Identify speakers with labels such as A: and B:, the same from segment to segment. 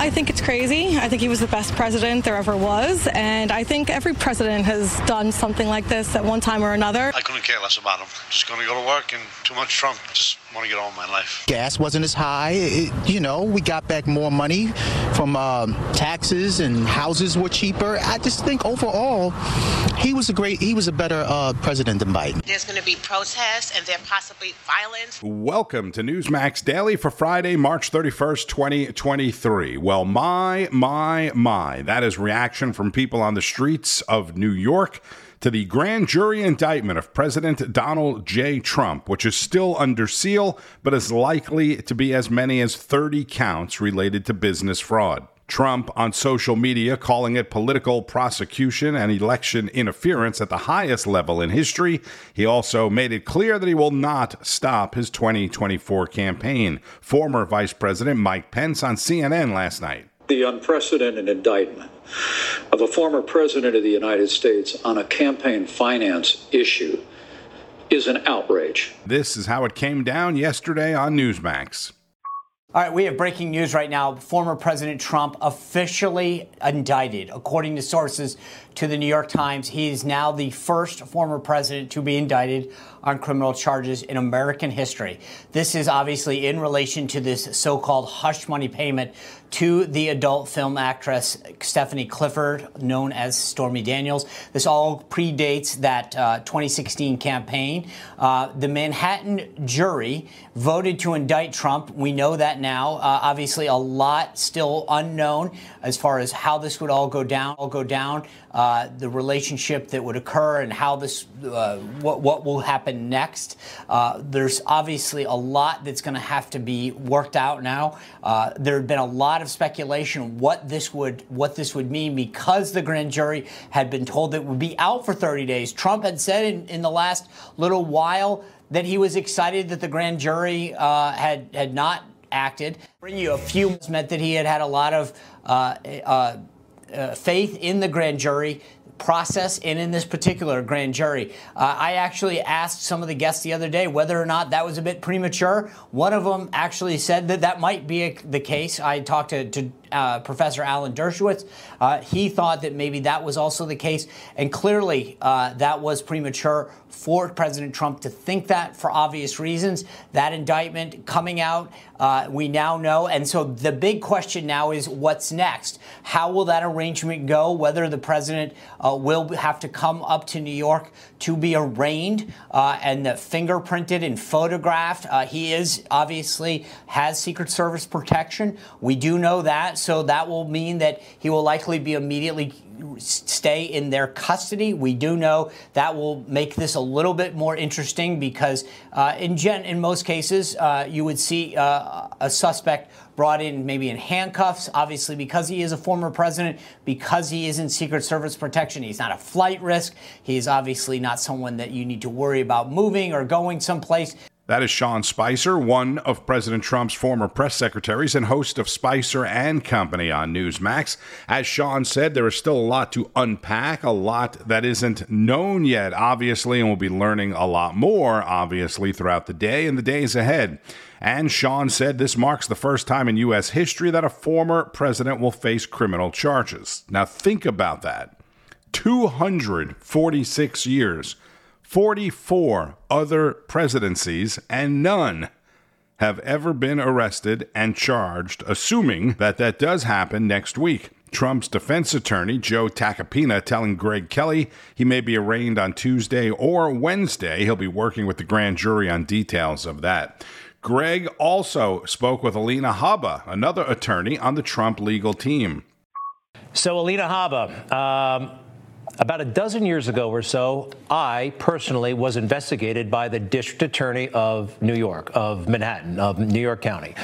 A: I think it's crazy. I think he was the best president there ever was. And I think every president has done something like this at one time or another.
B: I couldn't care less about him. Just going to go to work and too much Trump. Just want to get on with my life.
C: Gas wasn't as high. It, you know, we got back more money from uh, taxes and houses were cheaper. I just think overall, he was a great, he was a better uh, president than Biden.
D: There's going to be protests and there possibly violence.
E: Welcome to Newsmax Daily for Friday, March 31st, 2023. Well, my, my, my, that is reaction from people on the streets of New York to the grand jury indictment of President Donald J. Trump, which is still under seal, but is likely to be as many as 30 counts related to business fraud. Trump on social media calling it political prosecution and election interference at the highest level in history. He also made it clear that he will not stop his 2024 campaign. Former Vice President Mike Pence on CNN last night.
F: The unprecedented indictment of a former president of the United States on a campaign finance issue is an outrage.
E: This is how it came down yesterday on Newsmax.
G: All right, we have breaking news right now. Former President Trump officially indicted. According to sources to the New York Times, he is now the first former president to be indicted on criminal charges in American history. This is obviously in relation to this so called hush money payment to the adult film actress Stephanie Clifford, known as Stormy Daniels. This all predates that uh, 2016 campaign. Uh, the Manhattan jury voted to indict Trump. We know that now. Uh, obviously, a lot still unknown as far as how this would all go down. All go down. Uh, the relationship that would occur and how this, uh, what, what will happen next. Uh, there's obviously a lot that's going to have to be worked out now. Uh, there had been a lot of speculation what this would what this would mean because the grand jury had been told that it would be out for 30 days. Trump had said in, in the last little while that he was excited that the grand jury uh, had had not acted. Bring you a few meant that he had had a lot of uh, faith in the grand jury process and in this particular grand jury. Uh, I actually asked some of the guests the other day whether or not that was a bit premature. One of them actually said that that might be a, the case. I talked to, to uh, Professor Alan Dershowitz. Uh, he thought that maybe that was also the case, and clearly uh, that was premature for President Trump to think that for obvious reasons. That indictment coming out, uh, we now know, and so the big question now is what's next? How will that arraignment go? Whether the president uh, will have to come up to New York to be arraigned uh, and fingerprinted and photographed. he is obviously has Secret Service protection. We do know that. So that will mean that he will likely be immediately stay in their custody. We do know that will make this a little bit more interesting because uh, in gen- in most cases uh, you would see uh, a suspect brought in maybe in handcuffs. Obviously, because he is a former president, because he is in Secret Service protection, he's not a flight risk. He is obviously not someone that you need to worry about moving or going someplace.
E: That is Sean Spicer, one of President Trump's former press secretaries and host of Spicer and Company on Newsmax. As Sean said, there is still a lot to unpack, a lot that isn't known yet, obviously, and we'll be learning a lot more, obviously, throughout the day and the days ahead. And Sean said this marks the first time in U.S. history that a former president will face criminal charges. Now, think about that 246 years 44 other presidencies, and none have ever been arrested and charged, assuming that that does happen next week. Trump's defense attorney, Joe Tacopina, telling Greg Kelly he may be arraigned on Tuesday or Wednesday. He'll be working with the grand jury on details of that. Greg also spoke with Alina Habba, another attorney on the Trump legal team.
H: So, Alina Habba, um, about a dozen years ago or so, I personally was investigated by the district attorney of New York, of Manhattan, of New York County.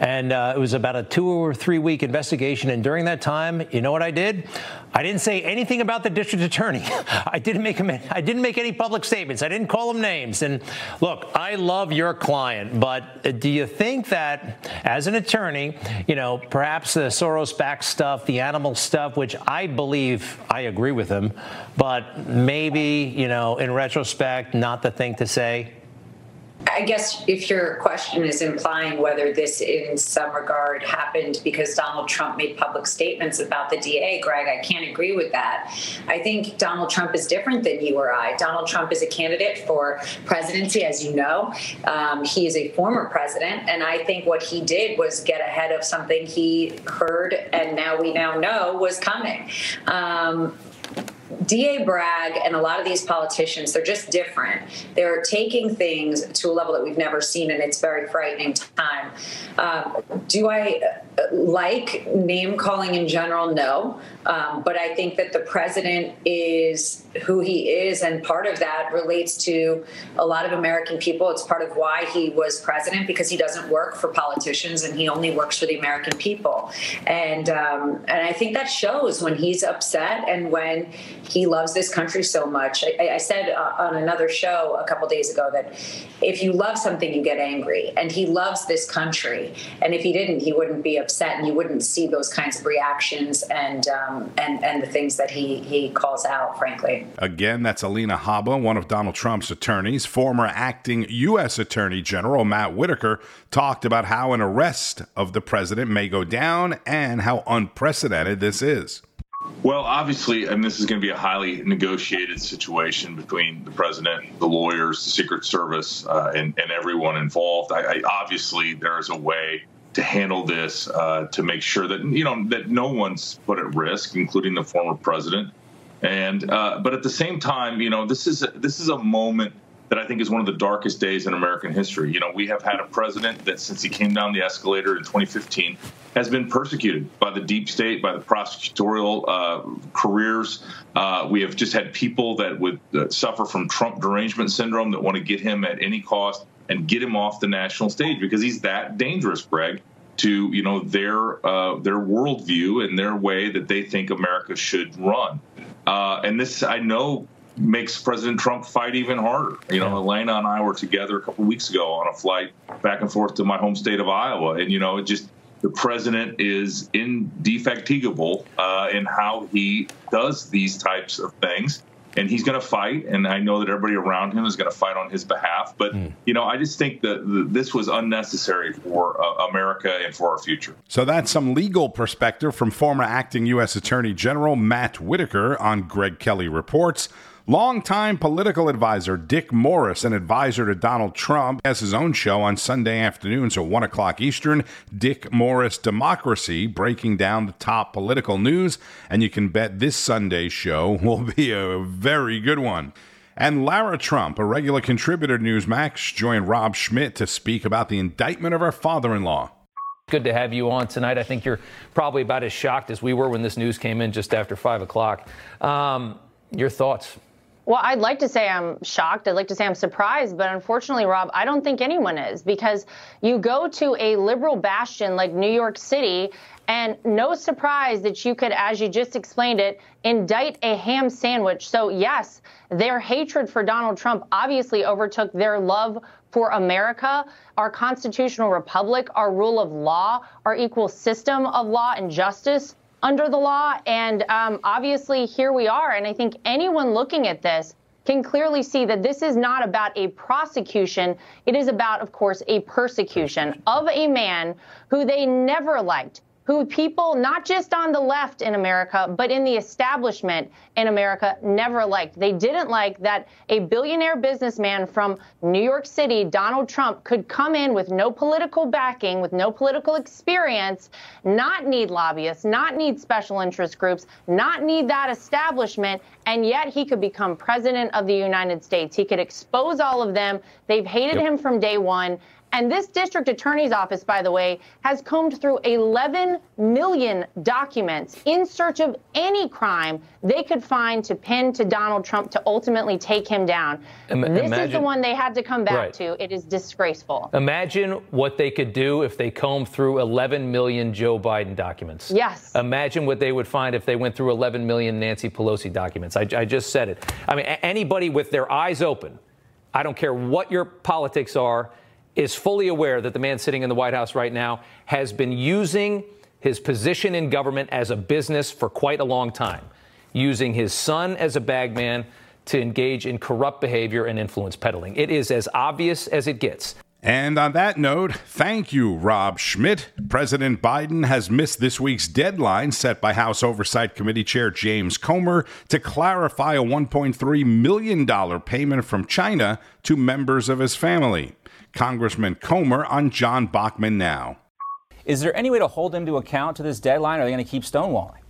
H: And uh, it was about a two or three week investigation. And during that time, you know what I did? I didn't say anything about the district attorney. I didn't make him, I didn't make any public statements. I didn't call him names. And look, I love your client, but do you think that as an attorney, you know, perhaps the Soros back stuff, the animal stuff, which I believe I agree with him, but maybe, you know, in retrospect, not the thing to say?
I: I guess if your question is implying whether this in some regard happened because Donald Trump made public statements about the DA, Greg, I can't agree with that. I think Donald Trump is different than you or I. Donald Trump is a candidate for presidency, as you know. Um, he is a former president, and I think what he did was get ahead of something he heard and now we now know was coming. Um, DA Bragg and a lot of these politicians, they're just different. They're taking things to a level that we've never seen, and it's very frightening time. Um, do I like name calling in general? No. Um, but I think that the president is who he is, and part of that relates to a lot of American people. It's part of why he was president because he doesn't work for politicians and he only works for the American people. And um, and I think that shows when he's upset and when he loves this country so much. I, I said uh, on another show a couple days ago that if you love something, you get angry, and he loves this country. And if he didn't, he wouldn't be upset, and you wouldn't see those kinds of reactions and um, and and the things that he he calls out. Frankly,
E: again, that's Alina Habba, one of Donald Trump's attorneys, former acting U.S. Attorney General Matt Whitaker talked about how an arrest of the president may go down and how unprecedented this is.
J: Well, obviously, and this is going to be a highly negotiated situation between the president, the lawyers, the Secret Service, uh, and, and, everyone involved. I, I, obviously, there is a way to handle this uh, to make sure that you know that no one's put at risk, including the former president. And uh, but at the same time, you know, this is a, this is a moment that I think is one of the darkest days in American history. You know, we have had a president that since he came down the escalator in 2015 has been persecuted by the deep state, by the prosecutorial uh, careers. Uh, we have just had people that would uh, suffer from Trump derangement syndrome that want to get him at any cost and get him off the national stage because he's that dangerous, Greg, to you know their uh, their worldview and their way that they think America should run. Uh, and this, I know, makes President Trump fight even harder. You know, Elena and I were together a couple weeks ago on a flight back and forth to my home state of Iowa, and you know, it just the president is indefatigable uh, in how he does these types of things. And he's going to fight, and I know that everybody around him is going to fight on his behalf. But mm. you know, I just think that this was unnecessary for uh, America and for our future.
E: So that's some legal perspective from former acting U.S. Attorney General Matt Whitaker on Greg Kelly reports. Longtime political advisor Dick Morris, an advisor to Donald Trump, has his own show on Sunday afternoons at 1 o'clock Eastern. Dick Morris Democracy, breaking down the top political news. And you can bet this Sunday's show will be a very good one. And Lara Trump, a regular contributor to Newsmax, joined Rob Schmitt to speak about the indictment of her father in law.
K: Good to have you on tonight. I think you're probably about as shocked as we were when this news came in just after 5 o'clock. Um, your thoughts?
L: Well, I'd like to say I'm shocked. I'd like to say I'm surprised, but unfortunately, Rob, I don't think anyone is because you go to a liberal bastion like New York City, and no surprise that you could, as you just explained it, indict a ham sandwich. So, yes, their hatred for Donald Trump obviously overtook their love for America, our constitutional republic, our rule of law, our equal system of law and justice under the law. And um, obviously, here we are. And I think anyone looking at this can clearly see that this is not about a prosecution. It is about, of course, a persecution of a man who they never liked, who people, not just on the left in America, but in the establishment in America, never liked. They didn't like that a billionaire businessman from New York City, Donald Trump, could come in with no political backing, with no political experience, not need lobbyists, not need special interest groups, not need that establishment, and yet he could become president of the United States. He could expose all of them. They've hated yep. him from day one. And this district attorney's office, by the way, has combed through 11 million documents in search of any crime they could find to pin to Donald Trump to ultimately take him down. Im- this imagine, is the one they had to come back right. to. It is disgraceful.
K: Imagine what they could do if they combed through 11 million Joe Biden documents.
L: Yes.
K: Imagine what they would find if they went through 11 million Nancy Pelosi documents. I, I just said it. I mean, anybody with their eyes open, I don't care what your politics are is fully aware that the man sitting in the White House right now has been using his position in government as a business for quite a long time, using his son as a bagman to engage in corrupt behavior and influence peddling. It is as obvious as it gets.
E: And on that note, thank you, Rob Schmitt. President Biden has missed this week's deadline set by House Oversight Committee Chair James Comer to clarify a $1.3 million payment from China to members of his family. Congressman Comer on John Bachman now.
M: Is there any way to hold him to account to this deadline, or are they going to keep stonewalling?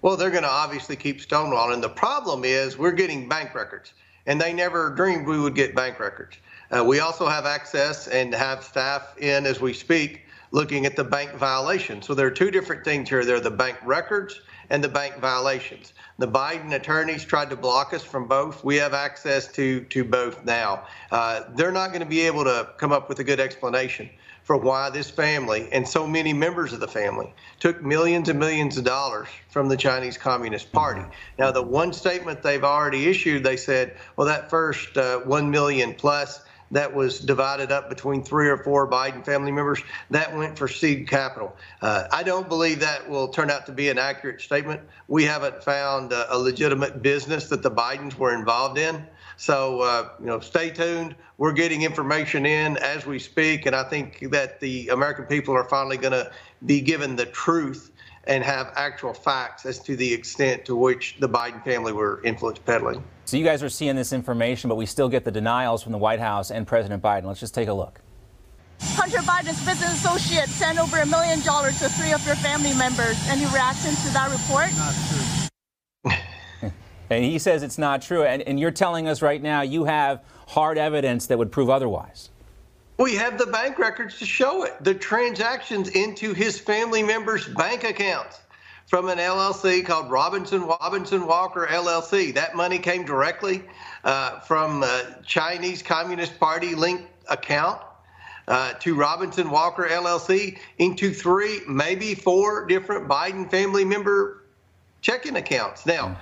N: Well, they're going to obviously keep stonewalling. The problem is we're getting bank records, and they never dreamed we would get bank records. Uh, we also have access and have staff in as we speak looking at the bank violations. So there are two different things here. There are the bank records and the bank violations. The Biden attorneys tried to block us from both. We have access to to both now. Uh, they're not going to be able to come up with a good explanation for why this family and so many members of the family took millions and millions of dollars from the Chinese Communist Party. Now, the one statement they've already issued, they said, well, that first uh, one million plus that was divided up between three or four Biden family members. That went for seed capital. Uh, I don't believe that will turn out to be an accurate statement. We haven't found a, a legitimate business that the Bidens were involved in. So, uh, you know, stay tuned. We're getting information in as we speak, and I think that the American people are finally going to be given the truth and have actual facts as to the extent to which the Biden family were influence peddling.
M: So you guys are seeing this information, but we still get the denials from the White House and President Biden. Let's just take a look.
O: Hunter Biden's business associate sent over a million dollars to three of your family members. Any reaction to that report?
M: Not true. and he says it's not true. And, and you're telling us right now you have hard evidence that would prove otherwise.
N: We have the bank records to show it. The transactions into his family members' bank accounts from an LLC called Robinson Robinson Walker LLC. That money came directly uh, from Chinese Communist Party linked account uh, to Robinson Walker LLC into three, maybe four different Biden family member checking accounts. Now,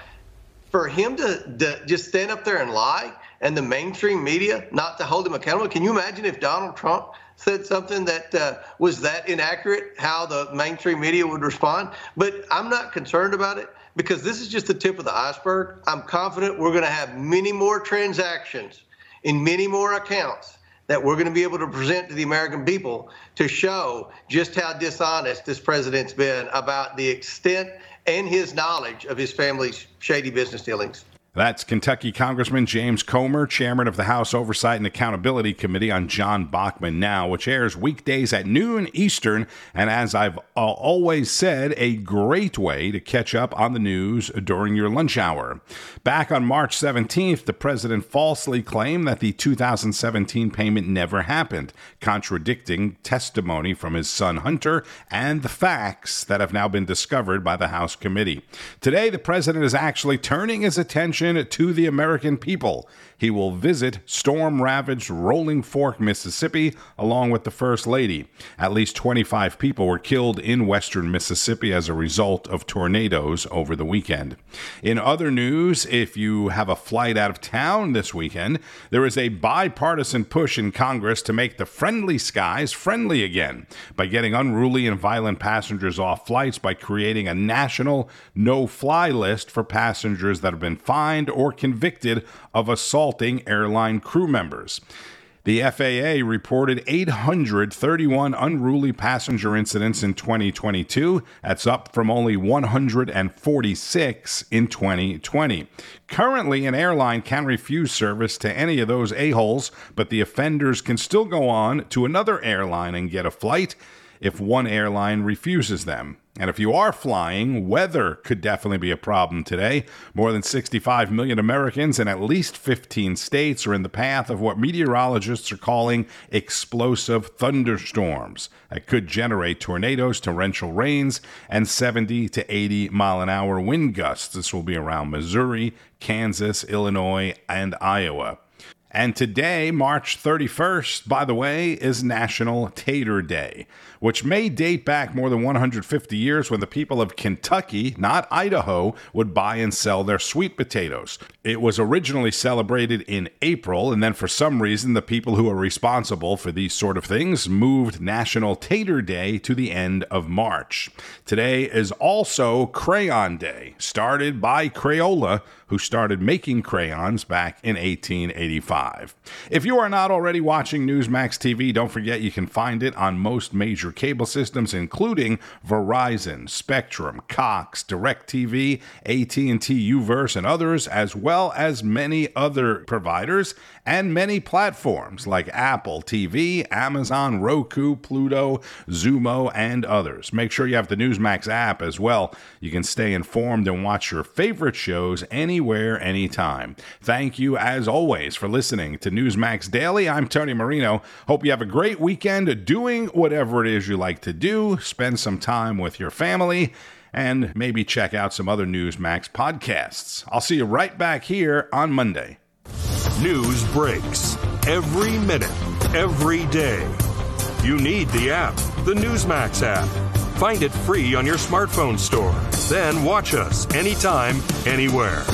N: for him to, to just stand up there and lie and the mainstream media not to hold him accountable, can you imagine if Donald Trump said something that uh, was that inaccurate, how the mainstream media would respond. But I'm not concerned about it because this is just the tip of the iceberg. I'm confident we're going to have many more transactions in many more accounts that we're going to be able to present to the American people to show just how dishonest this president's been about the extent and his knowledge of his family's shady business dealings.
E: That's Kentucky Congressman James Comer, chairman of the House Oversight and Accountability Committee on John Bachman Now, which airs weekdays at noon Eastern. And as I've always said, a great way to catch up on the news during your lunch hour. Back on March 17th, the president falsely claimed that the 2017 payment never happened, contradicting testimony from his son Hunter and the facts that have now been discovered by the House committee. Today, the president is actually turning his attention to the American people. He will visit storm ravaged Rolling Fork, Mississippi, along with the First Lady. At least 25 people were killed in western Mississippi as a result of tornadoes over the weekend. In other news, if you have a flight out of town this weekend, there is a bipartisan push in Congress to make the friendly skies friendly again by getting unruly and violent passengers off flights by creating a national no fly list for passengers that have been fined or convicted of assaulting airline crew members. The FAA reported 831 unruly passenger incidents in 2022. That's up from only 146 in 2020. Currently, an airline can refuse service to any of those a-holes, but the offenders can still go on to another airline and get a flight if one airline refuses them. And if you are flying, weather could definitely be a problem today. More than 65 million Americans in at least 15 states are in the path of what meteorologists are calling explosive thunderstorms that could generate tornadoes, torrential rains, and 70 to 80 mile an hour wind gusts. This will be around Missouri, Kansas, Illinois, and Iowa. And today, March 31st, by the way, is National Tater Day, which may date back more than 150 years when the people of Kentucky, not Idaho, would buy and sell their sweet potatoes. It was originally celebrated in April, and then for some reason, the people who are responsible for these sort of things moved National Tater Day to the end of March. Today is also Crayon Day, started by Crayola who started making crayons back in 1885. If you are not already watching Newsmax TV, don't forget you can find it on most major cable systems including Verizon, Spectrum, Cox, DirecTV, AT&T Uverse and others as well as many other providers and many platforms like Apple TV, Amazon, Roku, Pluto, Xumo and others. Make sure you have the Newsmax app as well. You can stay informed and watch your favorite shows anywhere, anytime. Thank you, as always, for listening to Newsmax Daily. I'm Tony Marino. Hope you have a great weekend doing whatever it is you like to do. Spend some time with your family and maybe check out some other Newsmax podcasts. I'll see you right back here on Monday.
P: News breaks every minute, every day. You need the app, the Newsmax app. Find it free on your smartphone store. Then watch us anytime, anywhere.